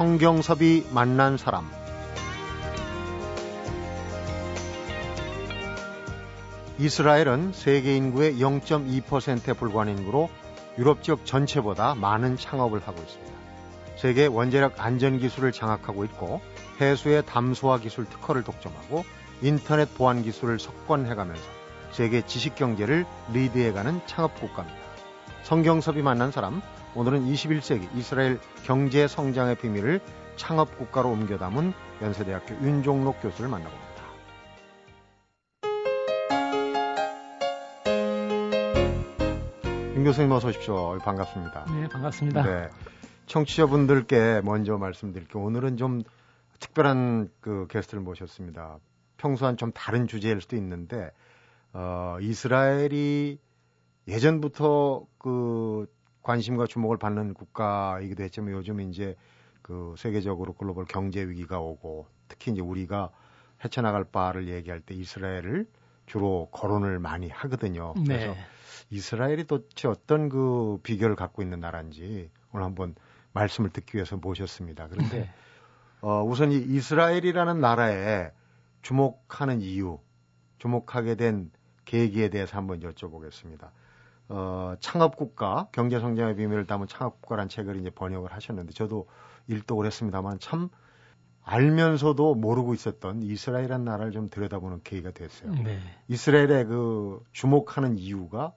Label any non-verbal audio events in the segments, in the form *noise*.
성경섭이 만난 사람 이스라엘은 세계 인구의 0.2%에 불과한 인구로 유럽 지역 전체보다 많은 창업을 하고 있습니다. 세계 원자력 안전 기술을 장악하고 있고 해수의 담소화 기술 특허를 독점하고 인터넷 보안 기술을 석권해가면서 세계 지식 경제를 리드해가는 창업 국가입니다. 성경섭이 만난 사람 오늘은 21세기 이스라엘 경제 성장의 비밀을 창업 국가로 옮겨 담은 연세대학교 윤종록 교수를 만나봅니다. 윤 교수님 어서 오십시오. 반갑습니다. 네, 반갑습니다. 네. 청취자분들께 먼저 말씀드릴게요. 오늘은 좀 특별한 그 게스트를 모셨습니다. 평소와는 좀 다른 주제일 수도 있는데 어, 이스라엘이 예전부터 그 관심과 주목을 받는 국가이기도 했지만 요즘 이제 그 세계적으로 글로벌 경제 위기가 오고 특히 이제 우리가 헤쳐나갈 바를 얘기할 때 이스라엘을 주로 거론을 많이 하거든요. 네. 그래서 이스라엘이 도대체 어떤 그 비결을 갖고 있는 나라인지 오늘 한번 말씀을 듣기 위해서 모셨습니다. 그런데 네. 어, 우선 이 이스라엘이라는 나라에 주목하는 이유, 주목하게 된 계기에 대해서 한번 여쭤보겠습니다. 어, 창업국가, 경제성장의 비밀을 담은 창업국가란 책을 이제 번역을 하셨는데 저도 일독을 했습니다만 참 알면서도 모르고 있었던 이스라엘이라는 나라를 좀 들여다보는 계기가 됐어요. 네. 이스라엘의 그 주목하는 이유가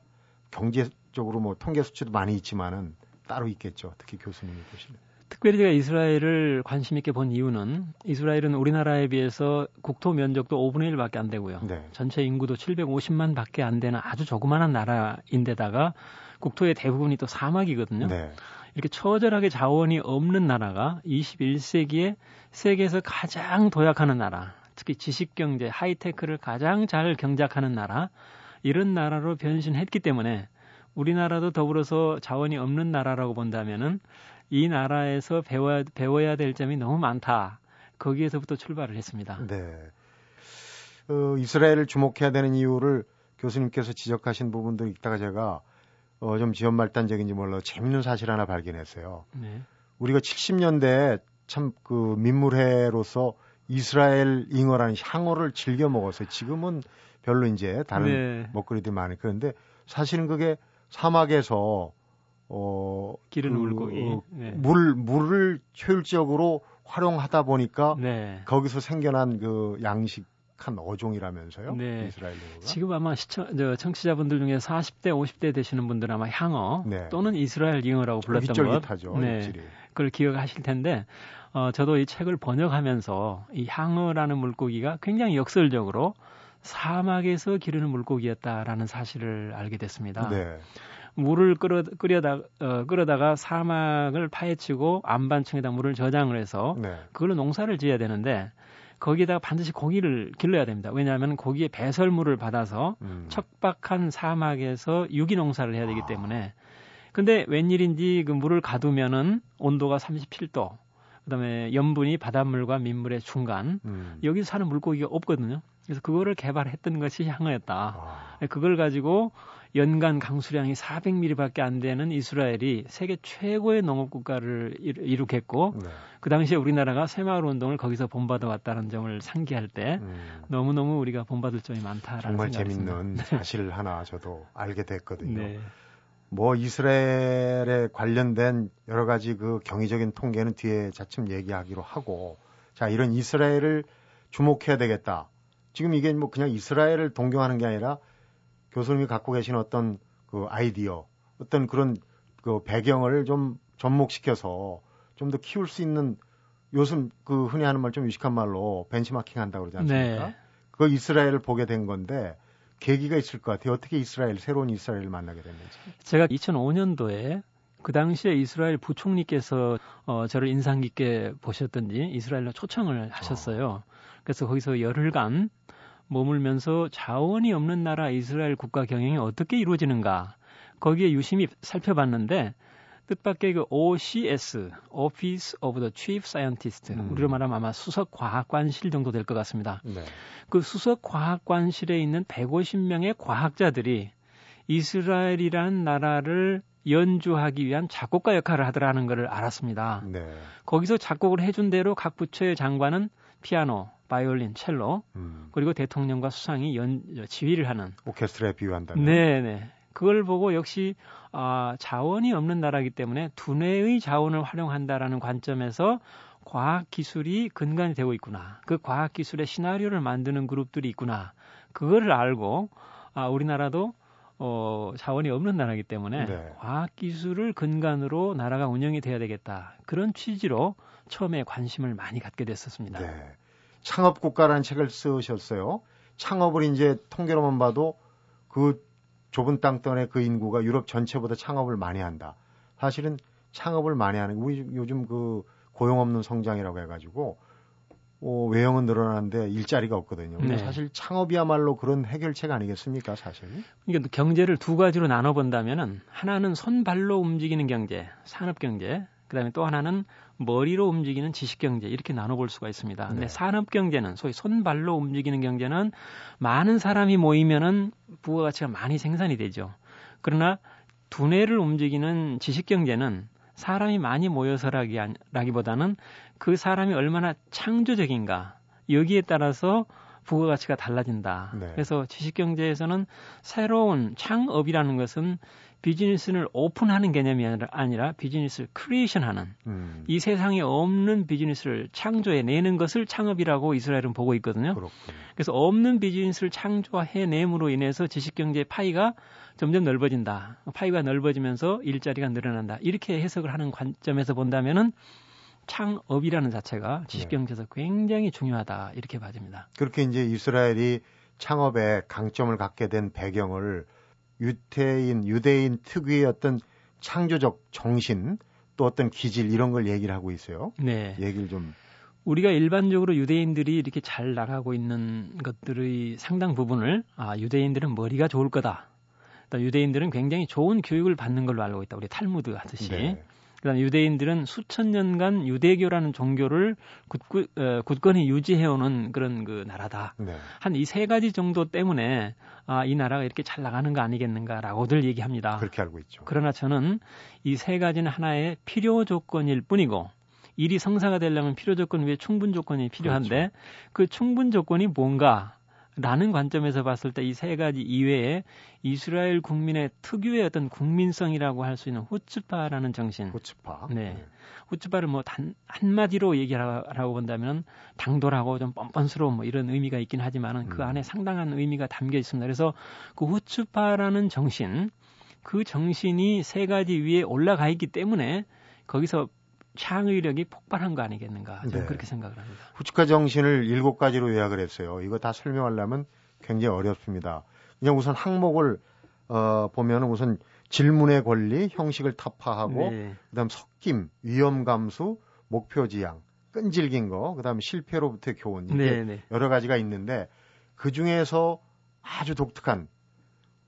경제적으로 뭐 통계 수치도 많이 있지만은 따로 있겠죠. 특히 교수님이 보시면. 특별히 제가 이스라엘을 관심 있게 본 이유는 이스라엘은 우리나라에 비해서 국토 면적도 5분의 1밖에 안 되고요. 네. 전체 인구도 750만 밖에 안 되는 아주 조그마한 나라인데다가 국토의 대부분이 또 사막이거든요. 네. 이렇게 처절하게 자원이 없는 나라가 21세기에 세계에서 가장 도약하는 나라, 특히 지식 경제, 하이테크를 가장 잘 경작하는 나라, 이런 나라로 변신했기 때문에 우리나라도 더불어서 자원이 없는 나라라고 본다면은 이 나라에서 배워야, 배워야 될 점이 너무 많다. 거기에서부터 출발을 했습니다. 네. 어, 이스라엘을 주목해야 되는 이유를 교수님께서 지적하신 부분도 있다가 제가 어, 좀 지연 말단적인지 몰라 재밌는 사실 하나 발견했어요. 네. 우리가 70년대에 참 그 민물회로서 이스라엘 잉어라는 향어를 즐겨 먹었어요. 지금은 별로 이제 다른 네. 먹거리들이 많이 그런데 사실은 그게 사막에서 어 기른 그, 물고기 어, 네. 물 물을 효율적으로 활용하다 보니까 네. 거기서 생겨난 그 양식 한 어종이라면서요. 네. 이스라엘 잉어가. 지금 아마 시청 저 청취자분들 중에 40대 50대 되시는 분들 아마 향어 네. 또는 이스라엘 잉어라고 불렀던 것. 네. 입질이. 그걸 기억하실 텐데 어 저도 이 책을 번역하면서 이 향어라는 물고기가 굉장히 역설적으로 사막에서 기르는 물고기였다라는 사실을 알게 됐습니다. 네. 물을 끓여, 끓여다, 어, 끓여다가 사막을 파헤치고 안반층에다 물을 저장을 해서 네. 그걸로 농사를 지어야 되는데 거기에다가 반드시 고기를 길러야 됩니다. 왜냐하면 고기에 배설물을 받아서 음. 척박한 사막에서 유기농사를 해야 되기 아. 때문에 근데 웬일인지 그 물을 가두면은 온도가 37도 그다음에 염분이 바닷물과 민물의 중간 음. 여기서 사는 물고기가 없거든요. 그래서 그거를 개발했던 것이 향어였다. 아. 그걸 가지고 연간 강수량이 400ml밖에 안 되는 이스라엘이 세계 최고의 농업 국가를 이룩했고 네. 그 당시에 우리나라가 새마을 운동을 거기서 본받아 왔다는 점을 상기할 때 음. 너무너무 우리가 본받을 점이 많다라는 정말 재밌는 네. 사실 하나 저도 알게 됐거든요. 네. 뭐 이스라엘에 관련된 여러 가지 그 경이적인 통계는 뒤에 차츰 얘기하기로 하고 자 이런 이스라엘을 주목해야 되겠다. 지금 이게 뭐 그냥 이스라엘을 동경하는 게 아니라 교수님이 갖고 계신 어떤 그 아이디어, 어떤 그런 그 배경을 좀 접목시켜서 좀 더 키울 수 있는 요즘 그 흔히 하는 말 좀 유식한 말로 벤치마킹 한다고 그러지 않습니까? 네. 그 이스라엘을 보게 된 건데 계기가 있을 것 같아요. 어떻게 이스라엘, 새로운 이스라엘을 만나게 됐는지. 제가 2005년도에 그 당시에 이스라엘 부총리께서 어, 저를 인상 깊게 보셨던지 이스라엘로 초청을 하셨어요. 어. 그래서 거기서 열흘간 머물면서 자원이 없는 나라 이스라엘 국가 경영이 어떻게 이루어지는가 거기에 유심히 살펴봤는데 뜻밖의 그 OCS, Office of the Chief Scientist, 음. 우리로 말하면 아마 수석 과학관실 정도 될 것 같습니다. 네. 그 수석 과학관실에 있는 150명의 과학자들이 이스라엘이란 나라를 연주하기 위한 작곡가 역할을 하더라는 것을 알았습니다. 네. 거기서 작곡을 해준 대로 각 부처의 장관은 피아노, 바이올린, 첼로 음. 그리고 대통령과 수상이 연 지휘를 하는 오케스트라에 비유한다면 네네 그걸 보고 역시 아, 자원이 없는 나라이기 때문에 두뇌의 자원을 활용한다라는 관점에서 과학 기술이 근간이 되고 있구나. 그 과학 기술의 시나리오를 만드는 그룹들이 있구나. 그거를 알고 아, 우리나라도 어, 자원이 없는 나라이기 때문에 네. 과학 기술을 근간으로 나라가 운영이 돼야 되겠다. 그런 취지로 처음에 관심을 많이 갖게 됐었습니다. 네. 창업 국가라는 책을 쓰셨어요. 창업을 이제 통계로만 봐도 그 좁은 땅덩어리 그 인구가 유럽 전체보다 창업을 많이 한다. 사실은 창업을 많이 하는 우리 요즘 그 고용 없는 성장이라고 해가지고 어, 외형은 늘어나는데 일자리가 없거든요. 네. 사실 창업이야말로 그런 해결책 아니겠습니까, 사실? 그러니까 경제를 두 가지로 나눠 본다면은 하나는 손발로 움직이는 경제, 산업 경제, 그다음에 또 하나는 머리로 움직이는 지식 경제 이렇게 나눠 볼 수가 있습니다. 근데 네. 산업 경제는 소위 손발로 움직이는 경제는 많은 사람이 모이면은 부가가치가 많이 생산이 되죠. 그러나 두뇌를 움직이는 지식 경제는 사람이 많이 모여서라기보다는 그 사람이 얼마나 창조적인가 여기에 따라서 부가가치가 달라진다. 네. 그래서 지식경제에서는 새로운 창업이라는 것은 비즈니스를 오픈하는 개념이 아니라 비즈니스를 creation하는 음. 이 세상에 없는 비즈니스를 창조해내는 것을 창업이라고 이스라엘은 보고 있거든요. 그렇군요. 그래서 없는 비즈니스를 창조해냄으로 인해서 지식경제의 파이가 점점 넓어진다. 파이가 넓어지면서 일자리가 늘어난다. 이렇게 해석을 하는 관점에서 본다면은 창업이라는 자체가 지식경제에서 네. 굉장히 중요하다 이렇게 봐집니다. 그렇게 이제 이스라엘이 창업에 강점을 갖게 된 배경을 유태인, 유대인 특유의 어떤 창조적 정신 또 어떤 기질 이런 걸 얘기를 하고 있어요. 네. 얘기를 좀 우리가 일반적으로 유대인들이 이렇게 잘 나가고 있는 것들의 상당 부분을 아 유대인들은 머리가 좋을 거다. 또 유대인들은 굉장히 좋은 교육을 받는 걸로 알고 있다. 우리 탈무드 하듯이. 네. 그다음에 유대인들은 수천 년간 유대교라는 종교를 굳, 어, 굳건히 유지해오는 그런 그 나라다. 네. 한이 세 가지 정도 때문에 아, 이 나라가 이렇게 잘 나가는 거 아니겠는가라고들 얘기합니다. 그렇게 알고 있죠. 그러나 저는 이 세 가지는 하나의 필요 조건일 뿐이고 일이 성사가 되려면 필요 조건 위에 충분 조건이 필요한데 그렇죠. 그 충분 조건이 뭔가 라는 관점에서 봤을 때 이 세 가지 이외에 이스라엘 국민의 특유의 어떤 국민성이라고 할 수 있는 후츠파라는 정신. 후츠파. 네. 네. 후츠파를 뭐 단, 한마디로 얘기하라고 본다면 당돌하고 좀 뻔뻔스러운 뭐 이런 의미가 있긴 하지만은 그 음. 안에 상당한 의미가 담겨 있습니다. 그래서 그 후츠파라는 정신, 그 정신이 세 가지 위에 올라가 있기 때문에 거기서 창의력이 폭발한 거 아니겠는가 저는 네. 그렇게 생각을 합니다. 후츠카 정신을 일곱 가지로 요약을 했어요. 이거 다 설명하려면 굉장히 어렵습니다. 그냥 우선 항목을 어, 보면은 우선 질문의 권리, 형식을 타파하고 네. 그다음 섞임, 위험 감수, 목표 지향, 끈질긴 거, 그다음 실패로부터의 교훈 이게 네, 네. 여러 가지가 있는데 그 중에서 아주 독특한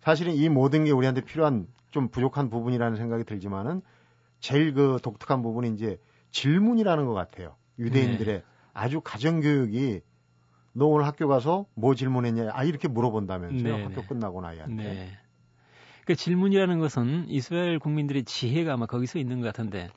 사실은 이 모든 게 우리한테 필요한 좀 부족한 부분이라는 생각이 들지만은 제일 그 독특한 부분이 이제 질문이라는 것 같아요. 유대인들의 네. 아주 가정교육이 너 오늘 학교 가서 뭐 질문했냐? 아 이렇게 물어본다면서요. 네, 학교 네. 끝나고 나이한테. 네. 그 질문이라는 것은 이스라엘 국민들의 지혜가 아마 거기서 있는 것 같은데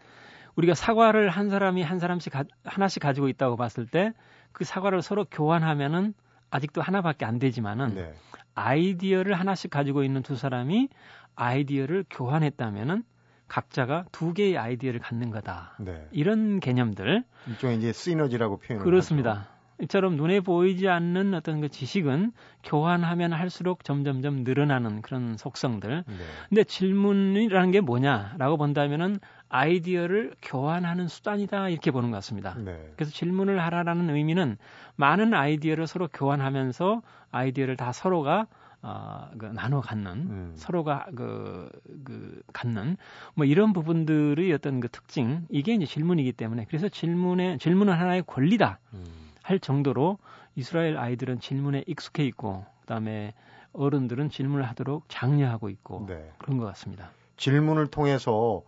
우리가 사과를 한 사람이 한 사람씩 가, 하나씩 가지고 있다고 봤을 때 그 사과를 서로 교환하면은 아직도 하나밖에 안 되지만은 네. 아이디어를 하나씩 가지고 있는 두 사람이 아이디어를 교환했다면은 각자가 두 개의 아이디어를 갖는 거다. 네. 이런 개념들. 일종의 이제 시너지라고 표현을 그렇습니다. 하죠. 이처럼 눈에 보이지 않는 어떤 그 지식은 교환하면 할수록 점점점 늘어나는 그런 속성들. 네. 근데 질문이라는 게 뭐냐라고 본다면은 아이디어를 교환하는 수단이다 이렇게 보는 것 같습니다. 네. 그래서 질문을 하라라는 의미는 많은 아이디어를 서로 교환하면서 아이디어를 다 서로가 어, 그 나눠 갖는 음. 서로가 그, 그 갖는 뭐 이런 부분들의 어떤 그 특징 이게 이제 질문이기 때문에 그래서 질문에 질문은 하나의 권리다 음. 할 정도로 이스라엘 아이들은 질문에 익숙해 있고 그다음에 어른들은 질문을 하도록 장려하고 있고 네. 그런 것 같습니다. 질문을 통해서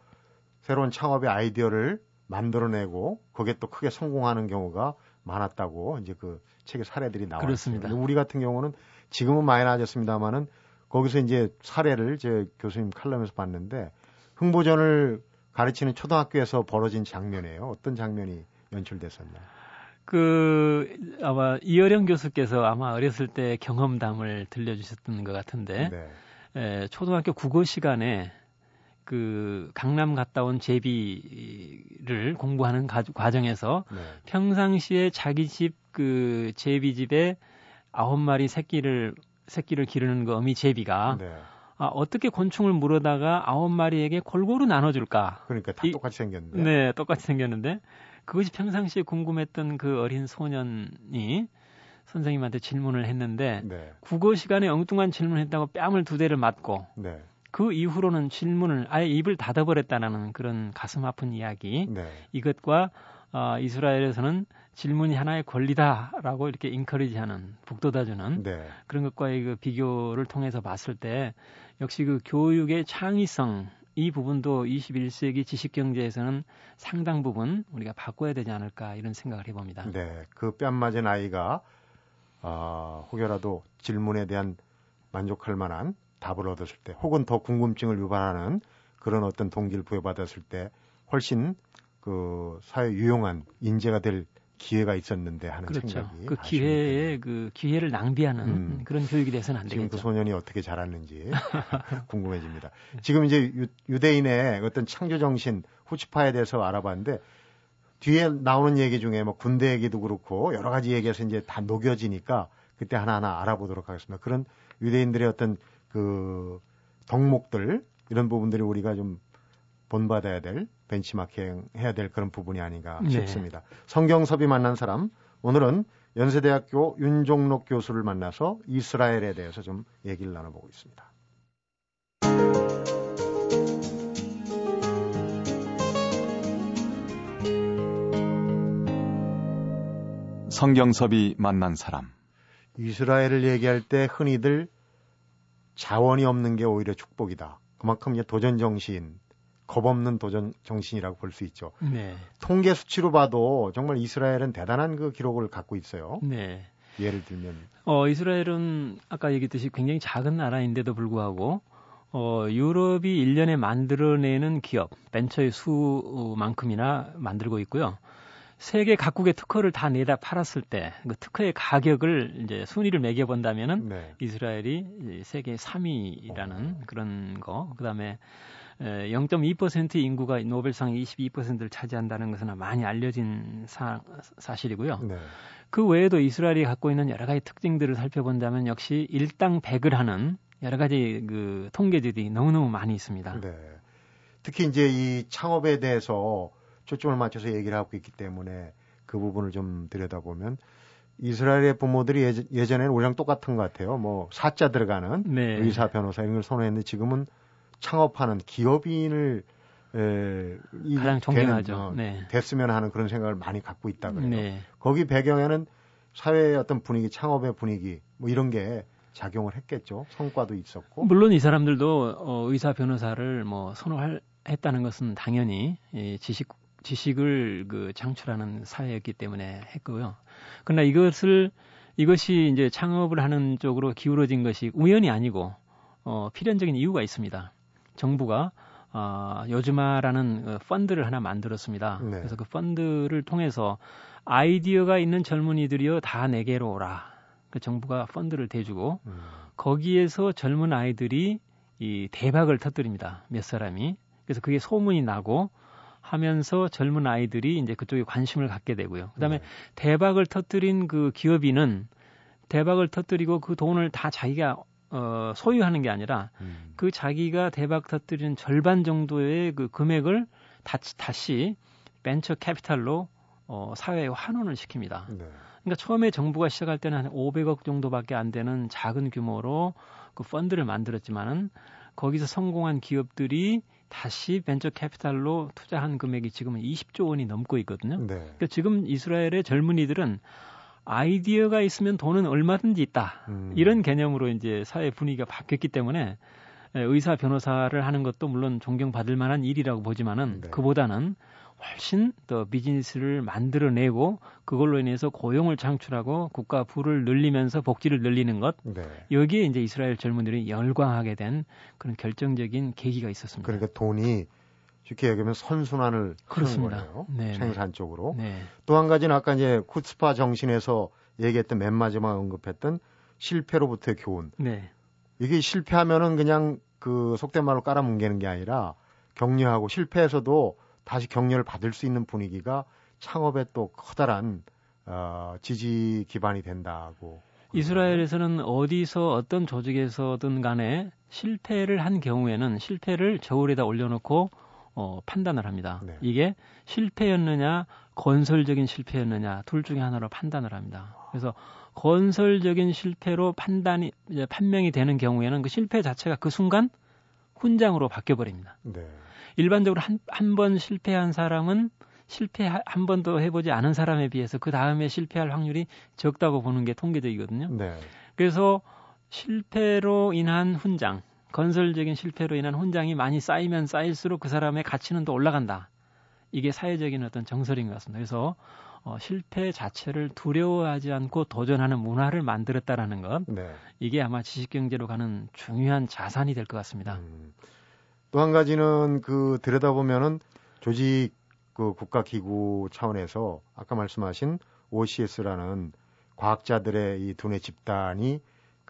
새로운 창업의 아이디어를 만들어내고 그게 또 크게 성공하는 경우가 많았다고 이제 그 책의 사례들이 나와요. 그렇습니다. 우리 같은 경우는 지금은 많이 나아졌습니다만은 거기서 이제 사례를 제 교수님 칼럼에서 봤는데 흥보전을 가르치는 초등학교에서 벌어진 장면이에요. 어떤 장면이 연출됐었나요? 그 아마 이어령 교수께서 아마 어렸을 때 경험담을 들려주셨던 것 같은데 네. 에, 초등학교 국어 시간에 그 강남 갔다 온 제비를 공부하는 가, 과정에서 네. 평상시에 자기 집 그 제비 집에 아홉 마리 새끼를 새끼를 기르는 그 어미 제비가 네. 아, 어떻게 곤충을 물어다가 아홉 마리에게 골고루 나눠줄까? 그러니까 다 이, 똑같이 생겼는데. 네, 똑같이 생겼는데 그것이 평상시에 궁금했던 그 어린 소년이 선생님한테 질문을 했는데 네. 국어 시간에 엉뚱한 질문했다고 뺨을 두 대를 맞고 네. 그 이후로는 질문을 아예 입을 닫아버렸다는 그런 가슴 아픈 이야기. 네. 이것과 어, 이스라엘에서는 질문이 하나의 권리다라고 이렇게 인커리지하는 북돋아주는 네. 그런 것과의 그 비교를 통해서 봤을 때 역시 그 교육의 창의성 이 부분도 21세기 지식 경제에서는 상당 부분 우리가 바꿔야 되지 않을까 이런 생각을 해봅니다. 네, 그 뺨 맞은 아이가 어, 혹여라도 질문에 대한 만족할 만한 답을 얻었을 때 혹은 더 궁금증을 유발하는 그런 어떤 동기를 부여받았을 때 훨씬 그 사회 유용한 인재가 될 기회가 있었는데 하는 그렇죠. 생각이 그 기회에 그 기회를 낭비하는 음. 그런 교육이 돼서는 안 지금 되겠죠. 그 소년이 어떻게 자랐는지 *laughs* 궁금해집니다. 지금 이제 유, 대인의 어떤 창조 정신 후치파에 대해서 알아봤는데 뒤에 나오는 얘기 중에 뭐 군대 얘기도 그렇고 여러 가지 얘기에서 이제 다 녹여지니까 그때 하나하나 알아보도록 하겠습니다. 그런 유대인들의 어떤 그 덕목들 이런 부분들이 우리가 좀 본받아야 될 벤치마킹 해야 될 그런 부분이 아닌가 네. 싶습니다. 성경섭이 만난 사람 오늘은 연세대학교 윤종록 교수를 만나서 이스라엘에 대해서 좀 얘기를 나눠보고 있습니다. 성경섭이 만난 사람 이스라엘을 얘기할 때 흔히들 자원이 없는 게 오히려 축복이다. 그만큼 이제 도전 정신, 겁없는 도전 정신이라고 볼 수 있죠. 네. 통계 수치로 봐도 정말 이스라엘은 대단한 그 기록을 갖고 있어요. 네. 예를 들면 어 이스라엘은 아까 얘기했듯이 굉장히 작은 나라인데도 불구하고 어 유럽이 1년에 만들어내는 기업 벤처의 수만큼이나 만들고 있고요. 세계 각국의 특허를 다 내다 팔았을 때 그 특허의 가격을 이제 순위를 매겨 본다면은 네. 이스라엘이 세계 3위라는 어. 그런 거. 그다음에 0.2% 인구가 노벨상의 22%를 차지한다는 것은 많이 알려진 사, 사실이고요. 네. 그 외에도 이스라엘이 갖고 있는 여러 가지 특징들을 살펴본다면 역시 일당 백을 하는 여러 가지 그 통계들이 너무너무 많이 있습니다. 네. 특히 이제 이 창업에 대해서 초점을 맞춰서 얘기를 하고 있기 때문에 그 부분을 좀 들여다보면 이스라엘의 부모들이 예전, 에는 우리랑 똑같은 것 같아요. 뭐 사자 들어가는 네. 의사, 변호사 이런 걸 선호했는데 지금은 창업하는 기업인을 에, 이 가장 존경하죠. 어, 네. 됐으면 하는 그런 생각을 많이 갖고 있다 그래요. 네. 거기 배경에는 사회의 어떤 분위기, 창업의 분위기 뭐 이런 게 작용을 했겠죠. 성과도 있었고. 물론 이 사람들도 어, 의사, 변호사를 뭐 선호했다는 것은 당연히 이 지식 지식을 그 창출하는 사회였기 때문에 했고요. 그러나 이것을 이것이 이제 창업을 하는 쪽으로 기울어진 것이 우연이 아니고 어, 필연적인 이유가 있습니다. 정부가 어, 요즘아라는 어, 펀드를 하나 만들었습니다. 네. 그래서 그 펀드를 통해서 아이디어가 있는 젊은이들이요 다 내게로 오라. 그 정부가 펀드를 대주고 음. 거기에서 젊은 아이들이 이 대박을 터뜨립니다. 몇 사람이. 그래서 그게 소문이 나고 하면서 젊은 아이들이 이제 그쪽에 관심을 갖게 되고요. 그다음에 네. 대박을 터뜨린 그 기업인은 대박을 터뜨리고 그 돈을 다 자기가 어, 소유하는 게 아니라 음. 그 자기가 대박 터뜨리는 절반 정도의 그 금액을 다시, 다시 벤처 캐피탈로 어, 사회에 환원을 시킵니다. 네. 그러니까 처음에 정부가 시작할 때는 한 500억 정도밖에 안 되는 작은 규모로 그 펀드를 만들었지만은 거기서 성공한 기업들이 다시 벤처 캐피탈로 투자한 금액이 지금은 20조 원이 넘고 있거든요. 네. 그러니까 지금 이스라엘의 젊은이들은 아이디어가 있으면 돈은 얼마든지 있다. 음. 이런 개념으로 이제 사회 분위기가 바뀌었기 때문에 의사 변호사를 하는 것도 물론 존경받을 만한 일이라고 보지만은 네. 그보다는 훨씬 더 비즈니스를 만들어내고 그걸로 인해서 고용을 창출하고 국가 부를 늘리면서 복지를 늘리는 것 네. 여기에 이제 이스라엘 젊은들이 열광하게 된 그런 결정적인 계기가 있었습니다. 그러니까 돈이 쉽게 얘기하면 선순환을 그렇습니다. 하는 거예요. 네, 네. 생산 쪽으로. 네. 또한 가지는 아까 이제 쿠츠파 정신에서 얘기했던 맨 마지막 언급했던 실패로부터의 교훈. 네. 이게 실패하면은 그냥 그 속된 말로 깔아뭉개는 게 아니라 격려하고 실패해서도 다시 격려를 받을 수 있는 분위기가 창업에 또 커다란 어, 지지 기반이 된다고. 이스라엘에서는 어디서 어떤 조직에서든 간에 실패를 한 경우에는 실패를 저울에다 올려놓고 어, 판단을 합니다. 네. 이게 실패였느냐, 건설적인 실패였느냐, 둘 중에 하나로 판단을 합니다. 그래서 건설적인 실패로 판단이, 이제 판명이 되는 경우에는 그 실패 자체가 그 순간 훈장으로 바뀌어 버립니다. 네. 일반적으로 한, 한 번 실패한 사람은 실패 한 번도 해보지 않은 사람에 비해서 그 다음에 실패할 확률이 적다고 보는 게 통계적이거든요. 네. 그래서 실패로 인한 훈장, 건설적인 실패로 인한 훈장이 많이 쌓이면 쌓일수록 그 사람의 가치는 또 올라간다. 이게 사회적인 어떤 정설인 것 같습니다. 그래서 어, 실패 자체를 두려워하지 않고 도전하는 문화를 만들었다라는 것. 네. 이게 아마 지식경제로 가는 중요한 자산이 될 것 같습니다. 음. 또한 가지는 그 들여다보면은 조직 그 국가기구 차원에서 아까 말씀하신 OCS라는 과학자들의 이 두뇌 집단이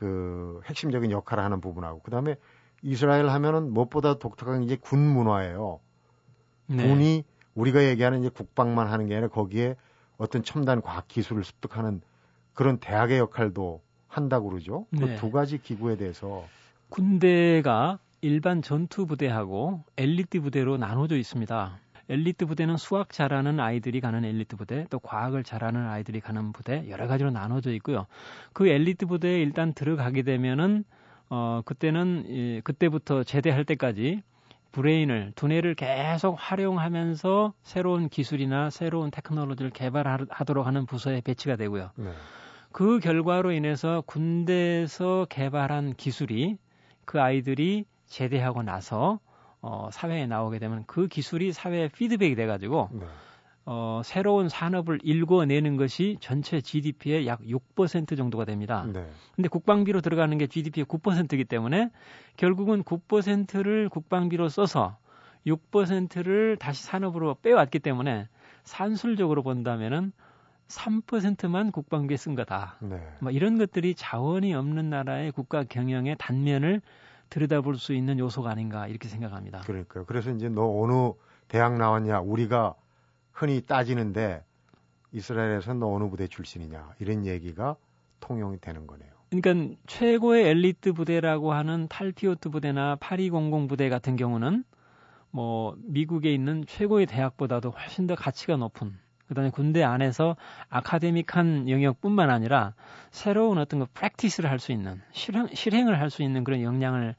그 핵심적인 역할을 하는 부분하고 그다음에 이스라엘 하면은 무엇보다 독특한 게 이제 군 문화예요. 네. 군이 우리가 얘기하는 이제 국방만 하는 게 아니라 거기에 어떤 첨단 과학 기술을 습득하는 그런 대학의 역할도 한다고 그러죠. 그 네. 그두 가지 기구에 대해서 군대가 일반 전투 부대하고 엘리트 부대로 나눠져 있습니다. 엘리트 부대는 수학 잘하는 아이들이 가는 엘리트 부대, 또 과학을 잘하는 아이들이 가는 부대 여러 가지로 나눠져 있고요. 그 엘리트 부대에 일단 들어가게 되면은 어 그때는 예, 그때부터 제대할 때까지 브레인을 두뇌를 계속 활용하면서 새로운 기술이나 새로운 테크놀로지를 개발하도록 하는 부서에 배치가 되고요. 네. 그 결과로 인해서 군대에서 개발한 기술이 그 아이들이 제대하고 나서 어, 사회에 나오게 되면 그 기술이 사회에 피드백이 돼가지고 네. 어, 새로운 산업을 일궈내는 것이 전체 GDP의 약 6% 정도가 됩니다. 네. 근데 국방비로 들어가는 게 GDP의 9%이기 때문에 결국은 9%를 국방비로 써서 6%를 다시 산업으로 빼왔기 때문에 산술적으로 본다면은 3%만 국방비에 쓴 거다. 네. 뭐 이런 것들이 자원이 없는 나라의 국가 경영의 단면을 들여다볼 수 있는 요소가 아닌가 이렇게 생각합니다. 그러니까요. 그래서 이제 너 어느 대학 나왔냐 우리가 흔히 따지는데 이스라엘에서 너 어느 부대 출신이냐 이런 얘기가 통용이 되는 거네요. 그러니까 최고의 엘리트 부대라고 하는 탈피오트 부대나 8200 부대 같은 경우는 뭐 미국에 있는 최고의 대학보다도 훨씬 더 가치가 높은 그다음에 군대 안에서 아카데믹한 영역뿐만 아니라 새로운 어떤 그 프랙티스를 할 수 있는 실행, 실행을 할 수 있는 그런 역량을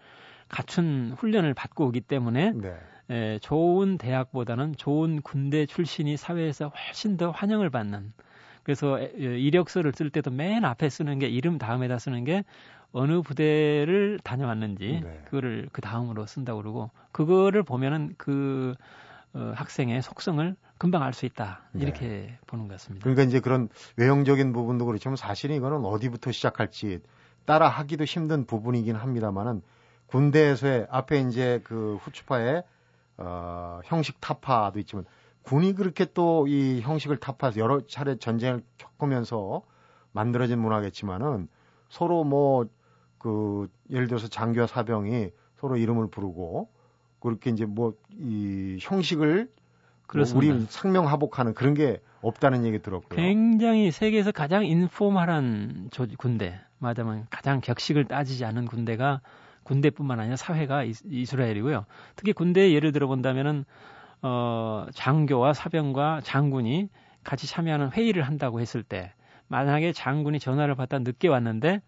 갖춘 훈련을 받고 오기 때문에 네. 에, 좋은 대학보다는 좋은 군대 출신이 사회에서 훨씬 더 환영을 받는 그래서 이력서를 쓸 때도 맨 앞에 쓰는 게 이름 다음에다 쓰는 게 어느 부대를 다녀왔는지 네. 그거를 그 다음으로 쓴다고 그러고 그거를 보면은 그 어, 학생의 속성을 금방 알 수 있다 이렇게 네. 보는 것 같습니다. 그러니까 이제 그런 외형적인 부분도 그렇지만 사실은 이거는 어디부터 시작할지 따라 하기도 힘든 부분이긴 합니다만은 군대에서의 앞에 이제 그 후추파의 어, 형식 타파도 있지만 군이 그렇게 또 이 형식을 타파해서 여러 차례 전쟁을 겪으면서 만들어진 문화겠지만은 서로 뭐 그 예를 들어서 장교와 사병이 서로 이름을 부르고 그렇게 이제 뭐 이 형식을 뭐 우리 상명하복하는 그런 게 없다는 얘기 들었고요. 굉장히 세계에서 가장 인포멀한 조, 군대, 맞아면 가장 격식을 따지지 않은 군대가 군대뿐만 아니라 사회가 이스라엘이고요. 특히 군대 예를 들어 본다면은 어 장교와 사병과 장군이 같이 참여하는 회의를 한다고 했을 때 만약에 장군이 전화를 받다 늦게 왔는데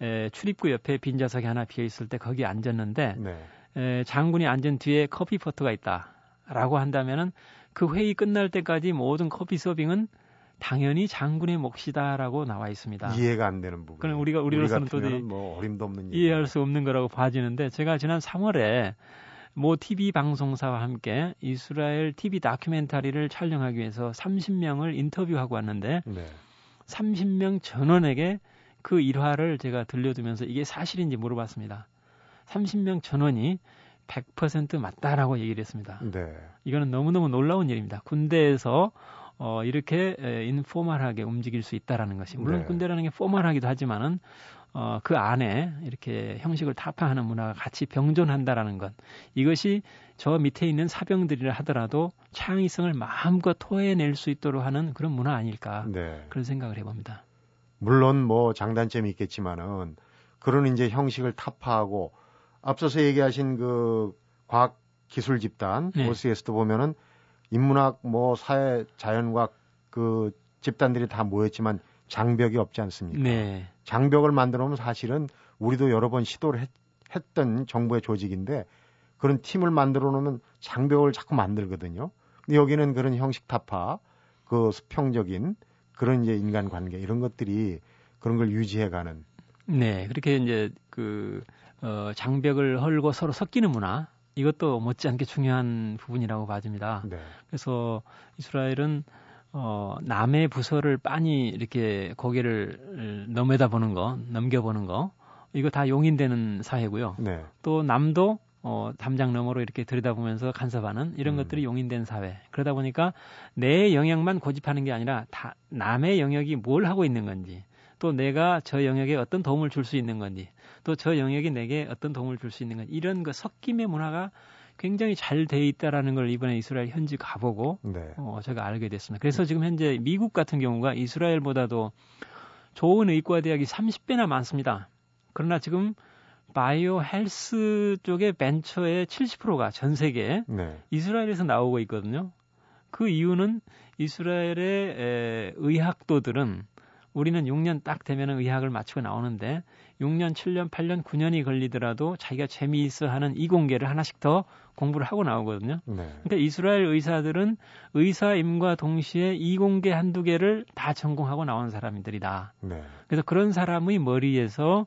에, 출입구 옆에 빈 좌석이 하나 비어 있을 때 거기 앉았는데 네. 에, 장군이 앉은 뒤에 커피 포트가 있다 라고 한다면은 그 회의 끝날 때까지 모든 커피 서빙은 당연히 장군의 몫이다라고 나와 있습니다. 이해가 안 되는 부분. 그럼 우리가 우리로서는 또뭐 어림도 없는 이해할 수 없는 거라고 봐지는데 제가 지난 3월에 모 TV 방송사와 함께 이스라엘 TV 다큐멘터리를 촬영하기 위해서 30명을 인터뷰하고 왔는데 네. 30명 전원에게 그 일화를 제가 들려주면서 이게 사실인지 물어봤습니다. 30명 전원이 100% 맞다라고 얘기를 했습니다. 네. 이거는 너무너무 놀라운 일입니다. 군대에서 어, 이렇게 에, 인포멀하게 움직일 수 있다라는 것이 물론 네. 군대라는 게 포멀하기도 하지만은 어, 그 안에 이렇게 형식을 타파하는 문화가 같이 병존한다라는 것 이것이 저 밑에 있는 사병들이라 하더라도 창의성을 마음껏 토해낼 수 있도록 하는 그런 문화 아닐까 네. 그런 생각을 해봅니다. 물론 뭐 장단점이 있겠지만은 그런 이제 형식을 타파하고 앞서서 얘기하신 그 과학 기술 집단 네. OCS도 보면은 인문학 뭐 사회 자연과학 그 집단들이 다 모였지만 장벽이 없지 않습니까? 네. 장벽을 만들어 놓으면 사실은 우리도 여러 번 시도를 했, 했던 정부의 조직인데 그런 팀을 만들어 놓으면 장벽을 자꾸 만들거든요. 근데 여기는 그런 형식 타파, 그 수평적인 그런 이제 인간 관계 이런 것들이 그런 걸 유지해 가는. 네. 그렇게 이제 그, 어, 장벽을 헐고 서로 섞이는 문화 이것도 못지않게 중요한 부분이라고 봐집니다. 네. 그래서 이스라엘은 어, 남의 부서를 빤히 이렇게 고개를 넘어다 보는 거, 넘겨보는 거, 이거 다 용인되는 사회고요. 네. 또 남도 어, 담장 너머로 이렇게 들여다보면서 간섭하는 이런 음. 것들이 용인된 사회. 그러다 보니까 내 영역만 고집하는 게 아니라 다 남의 영역이 뭘 하고 있는 건지, 또 내가 저 영역에 어떤 도움을 줄 수 있는 건지, 또 저 영역이 내게 어떤 도움을 줄 수 있는 건지, 이런 그 섞임의 문화가 굉장히 잘 돼 있다라는 걸 이번에 이스라엘 현지 가보고 네. 어, 제가 알게 됐습니다. 그래서 지금 현재 미국 같은 경우가 이스라엘보다도 좋은 의과 대학이 30배나 많습니다. 그러나 지금 바이오 헬스 쪽의 벤처의 70%가 전 세계에 네. 이스라엘에서 나오고 있거든요. 그 이유는 이스라엘의 에, 의학도들은 우리는 6년 딱 되면 의학을 마치고 나오는데 6년, 7년, 8년, 9년이 걸리더라도 자기가 재미있어 하는 이공계를 하나씩 더 공부를 하고 나오거든요. 네. 그러니까 이스라엘 의사들은 의사임과 동시에 이공계 한두 개를 다 전공하고 나온 사람들이다. 네. 그래서 그런 사람의 머리에서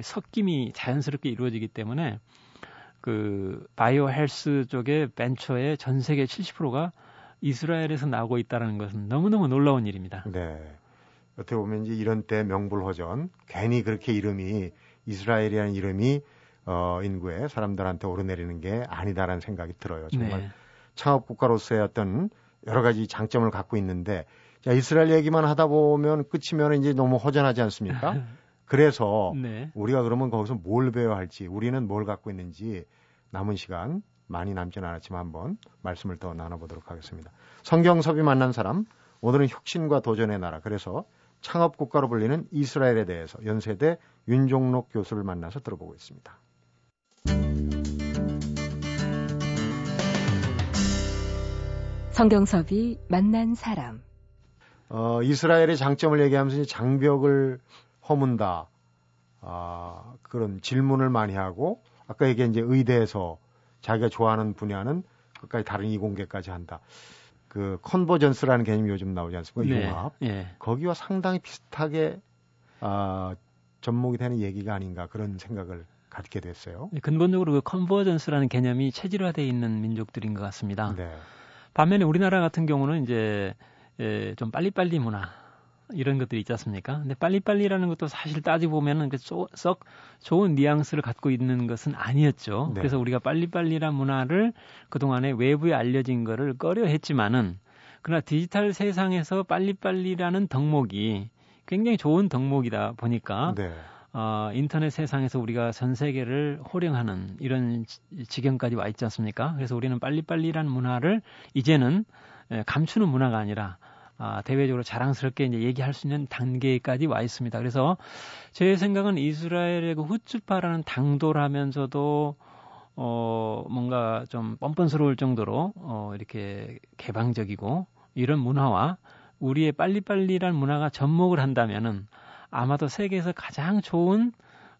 섞임이 자연스럽게 이루어지기 때문에 그 바이오 헬스 쪽의 벤처의 전 세계 70%가 이스라엘에서 나오고 있다는 것은 너무너무 놀라운 일입니다. 네. 어떻게 보면 이제 이런 때 명불허전 괜히 그렇게 이름이 이스라엘이라는 이름이 어, 인구에 사람들한테 오르내리는 게 아니다라는 생각이 들어요. 정말 네. 창업 국가로서의 어떤 여러 가지 장점을 갖고 있는데 자, 이스라엘 얘기만 하다 보면 끝이면 이제 너무 허전하지 않습니까? *laughs* 그래서 네. 우리가 그러면 거기서 뭘 배워야 할지 우리는 뭘 갖고 있는지 남은 시간 많이 남지는 않았지만 한번 말씀을 더 나눠보도록 하겠습니다. 성경섭이 만난 사람 오늘은 혁신과 도전의 나라 그래서 창업 국가로 불리는 이스라엘에 대해서 연세대 윤종록 교수를 만나서 들어보고 있습니다. 성경섭이 만난 사람. 어, 이스라엘의 장점을 얘기하면서 장벽을 허문다. 아, 그런 질문을 많이 하고 아까 얘기한 이제 의대에서 자기가 좋아하는 분야는 끝까지 다른 이공계까지 한다. 그 컨버전스라는 개념이 요즘 나오지 않습니까? 네. 융합. 네. 거기와 상당히 비슷하게 아, 접목이 되는 얘기가 아닌가 그런 생각을 갖게 됐어요. 네, 근본적으로 그 컨버전스라는 개념이 체질화되어 있는 민족들인 것 같습니다. 네. 반면에 우리나라 같은 경우는 이제 예, 좀 빨리빨리 문화 이런 것들이 있지 않습니까? 근데 빨리빨리라는 것도 사실 따지고 보면은 썩 좋은 뉘앙스를 갖고 있는 것은 아니었죠. 네. 그래서 우리가 빨리빨리란 문화를 그동안에 외부에 알려진 거를 꺼려 했지만은 그러나 디지털 세상에서 빨리빨리라는 덕목이 굉장히 좋은 덕목이다 보니까 네. 어, 인터넷 세상에서 우리가 전 세계를 호령하는 이런 지경까지 와 있지 않습니까? 그래서 우리는 빨리빨리란 문화를 이제는 감추는 문화가 아니라 아, 대외적으로 자랑스럽게 이제 얘기할 수 있는 단계까지 와 있습니다. 그래서 제 생각은 이스라엘의 그 후츠파라는 당돌하면서도 어, 뭔가 좀 뻔뻔스러울 정도로 어, 이렇게 개방적이고 이런 문화와 우리의 빨리빨리란 문화가 접목을 한다면은 아마도 세계에서 가장 좋은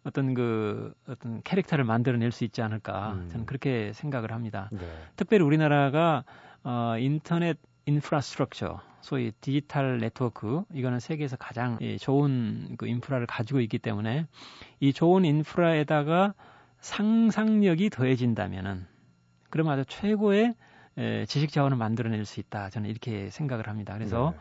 어떤 그 어떤 캐릭터를 만들어낼 수 있지 않을까 음. 저는 그렇게 생각을 합니다. 네. 특별히 우리나라가 어, 인터넷 인프라스트럭처 소위 디지털 네트워크 이거는 세계에서 가장 예, 좋은 그 인프라를 가지고 있기 때문에 이 좋은 인프라에다가 상상력이 더해진다면은 그러면 아주 최고의 에, 지식 자원을 만들어낼 수 있다. 저는 이렇게 생각을 합니다. 그래서 네.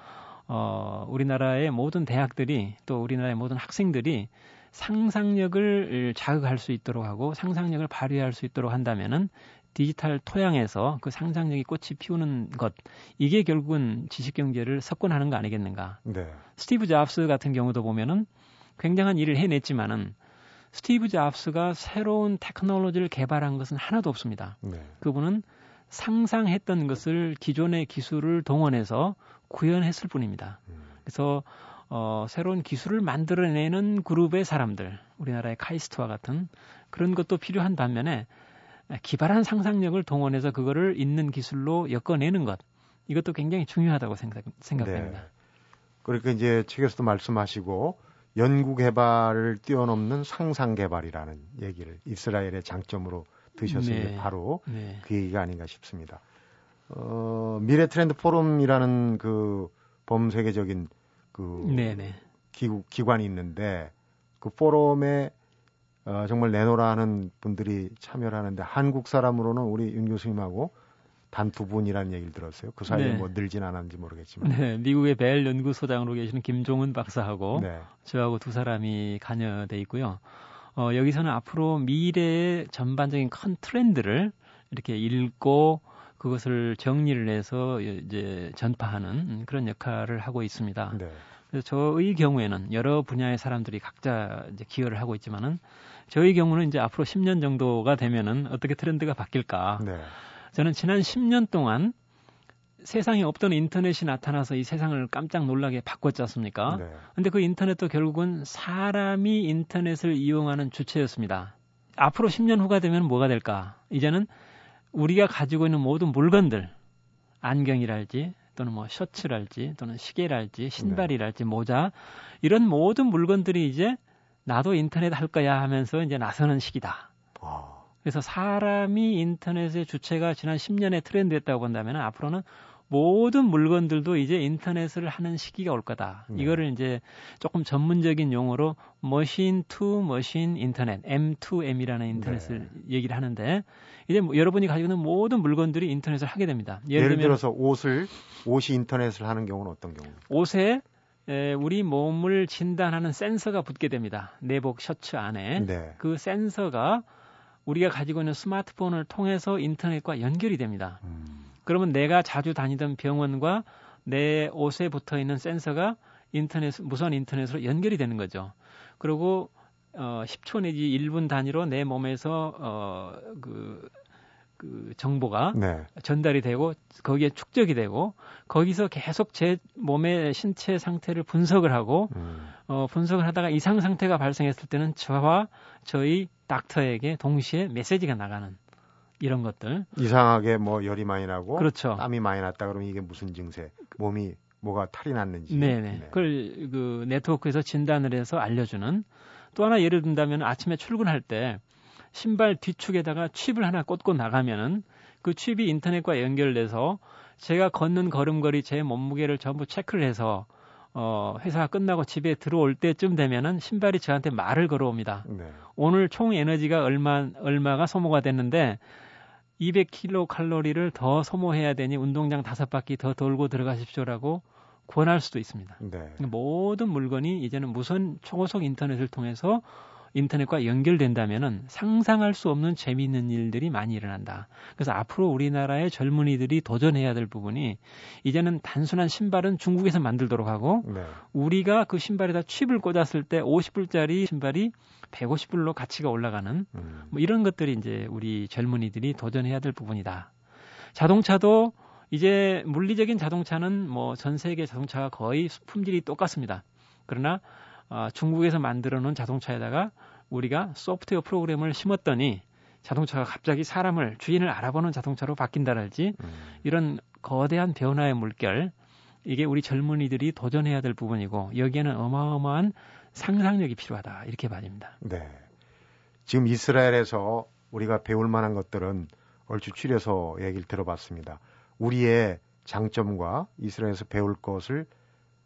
어, 우리나라의 모든 대학들이 또 우리나라의 모든 학생들이 상상력을 자극할 수 있도록 하고 상상력을 발휘할 수 있도록 한다면은 디지털 토양에서 그 상상력이 꽃이 피우는 것 이게 결국은 지식 경제를 석권하는 거 아니겠는가? 네. 스티브 잡스 같은 경우도 보면은 굉장한 일을 해냈지만은 스티브 잡스가 새로운 테크놀로지를 개발한 것은 하나도 없습니다. 네. 그분은 상상했던 것을 기존의 기술을 동원해서 구현했을 뿐입니다. 음. 그래서 어, 새로운 기술을 만들어내는 그룹의 사람들, 우리나라의 카이스트와 같은 그런 것도 필요한 반면에 기발한 상상력을 동원해서 그거를 있는 기술로 엮어내는 것, 이것도 굉장히 중요하다고 생각, 생각됩니다. 네. 그러니까 이제 책에서도 말씀하시고 연구 개발을 뛰어넘는 상상 개발이라는 얘기를 이스라엘의 장점으로 드셨으니 네. 바로 네. 그 얘기가 아닌가 싶습니다. 어, 미래 트렌드 포럼이라는 그 범세계적인 그 네네. 네. 기구, 기관이 있는데 그 포럼에 어, 정말 내놓으라 하는 분들이 참여를 하는데 한국 사람으로는 우리 윤 교수님하고 단 두 분이라는 얘기를 들었어요. 그 사이에 네. 뭐 늘진 않았는지 모르겠지만. 네, 미국의 벨 연구소장으로 계시는 김종은 박사하고 네. 저하고 두 사람이 관여돼 있고요. 어, 여기서는 앞으로 미래의 전반적인 큰 트렌드를 이렇게 읽고 그것을 정리를 해서 이제 전파하는 그런 역할을 하고 있습니다. 네. 그래서 저의 경우에는 여러 분야의 사람들이 각자 이제 기여를 하고 있지만은 저희 경우는 이제 앞으로 10년 정도가 되면은 어떻게 트렌드가 바뀔까? 네. 저는 지난 10년 동안 세상에 없던 인터넷이 나타나서 이 세상을 깜짝 놀라게 바꿨지 않습니까? 네. 근데 그 인터넷도 결국은 사람이 인터넷을 이용하는 주체였습니다. 앞으로 10년 후가 되면 뭐가 될까? 이제는 우리가 가지고 있는 모든 물건들, 안경이랄지, 또는 뭐 셔츠랄지, 또는 시계랄지, 신발이랄지, 모자, 이런 모든 물건들이 이제 나도 인터넷 할 거야 하면서 이제 나서는 시기다. 와. 그래서 사람이 인터넷의 주체가 지난 10년의 트렌드였다고 본다면 앞으로는 모든 물건들도 이제 인터넷을 하는 시기가 올 거다. 네. 이거를 이제 조금 전문적인 용어로 machine to machine 인터넷, M2M이라는 인터넷을 네. 얘기를 하는데 이제 뭐 여러분이 가지고 있는 모든 물건들이 인터넷을 하게 됩니다. 예를, 예를 들어서 옷을 옷이 인터넷을 하는 경우는 어떤 경우? 옷에 에, 우리 몸을 진단하는 센서가 붙게 됩니다. 내복 셔츠 안에 네. 그 센서가 우리가 가지고 있는 스마트폰을 통해서 인터넷과 연결이 됩니다. 음. 그러면 내가 자주 다니던 병원과 내 옷에 붙어 있는 센서가 인터넷 무선 인터넷으로 연결이 되는 거죠. 그리고 어 10초 내지 1분 단위로 내 몸에서 어 그 그 정보가 네. 전달이 되고 거기에 축적이 되고 거기서 계속 제 몸의 신체 상태를 분석을 하고 음. 어 분석을 하다가 이상 상태가 발생했을 때는 저와 저희 닥터에게 동시에 메시지가 나가는 이런 것들 이상하게 뭐 열이 많이 나고 그렇죠. 땀이 많이 났다 그러면 이게 무슨 증세 몸이 뭐가 탈이 났는지 네네 네. 그걸 그 네트워크에서 진단을 해서 알려주는 또 하나 예를 든다면 아침에 출근할 때 신발 뒤축에다가 칩을 하나 꽂고 나가면은 그 칩이 인터넷과 연결돼서 제가 걷는 걸음걸이 제 몸무게를 전부 체크를 해서 어, 회사가 끝나고 집에 들어올 때쯤 되면은 신발이 저한테 말을 걸어옵니다. 네. 오늘 총 에너지가 얼마 얼마가 소모가 됐는데 200킬로 칼로리를 더 소모해야 되니 운동장 다섯 바퀴 더 돌고 들어가십시오라고 권할 수도 있습니다. 네. 모든 물건이 이제는 무선 초고속 인터넷을 통해서 인터넷과 연결된다면은 상상할 수 없는 재미있는 일들이 많이 일어난다. 그래서 앞으로 우리나라의 젊은이들이 도전해야 될 부분이 이제는 단순한 신발은 중국에서 만들도록 하고 네. 우리가 그 신발에다 칩을 꽂았을 때 50불짜리 신발이 150불로 가치가 올라가는 음. 뭐 이런 것들이 이제 우리 젊은이들이 도전해야 될 부분이다. 자동차도 이제 물리적인 자동차는 뭐 전 세계 자동차가 거의 품질이 똑같습니다. 그러나 어, 중국에서 만들어 놓은 자동차에다가 우리가 소프트웨어 프로그램을 심었더니 자동차가 갑자기 사람을 주인을 알아보는 자동차로 바뀐다랄지 음. 이런 거대한 변화의 물결 이게 우리 젊은이들이 도전해야 될 부분이고 여기에는 어마어마한 상상력이 필요하다 이렇게 말입니다. 네. 지금 이스라엘에서 우리가 배울 만한 것들은 얼추 추려서 얘기를 들어봤습니다. 우리의 장점과 이스라엘에서 배울 것을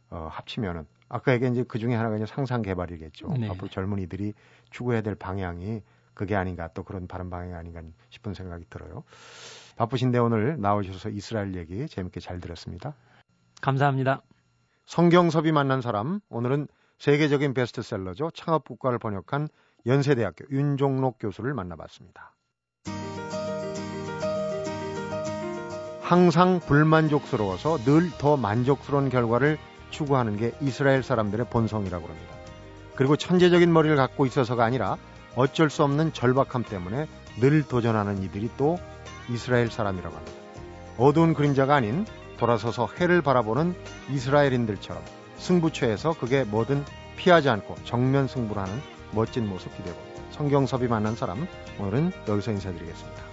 어, 합치면은 아까 얘기한 이제 그 중에 하나가 이제 상상 개발이겠죠. 네. 앞으로 젊은이들이 추구해야 될 방향이 그게 아닌가 또 그런 바른 방향이 아닌가 싶은 생각이 들어요. 바쁘신데 오늘 나오셔서 이스라엘 얘기 재밌게 잘 들었습니다. 감사합니다. 성경섭이 만난 사람 오늘은 세계적인 베스트셀러죠. 창업국가를 번역한 연세대학교 윤종록 교수를 만나봤습니다. 항상 불만족스러워서 늘 더 만족스러운 결과를 추구하는 게 이스라엘 사람들의 본성이라고 합니다. 그리고 천재적인 머리를 갖고 있어서가 아니라 어쩔 수 없는 절박함 때문에 늘 도전하는 이들이 또 이스라엘 사람이라고 합니다. 어두운 그림자가 아닌 돌아서서 해를 바라보는 이스라엘인들처럼 승부처에서 그게 뭐든 피하지 않고 정면 승부를 하는 멋진 모습 봅니다. 성경섭이 만난 사람 오늘은 여기서 인사드리겠습니다.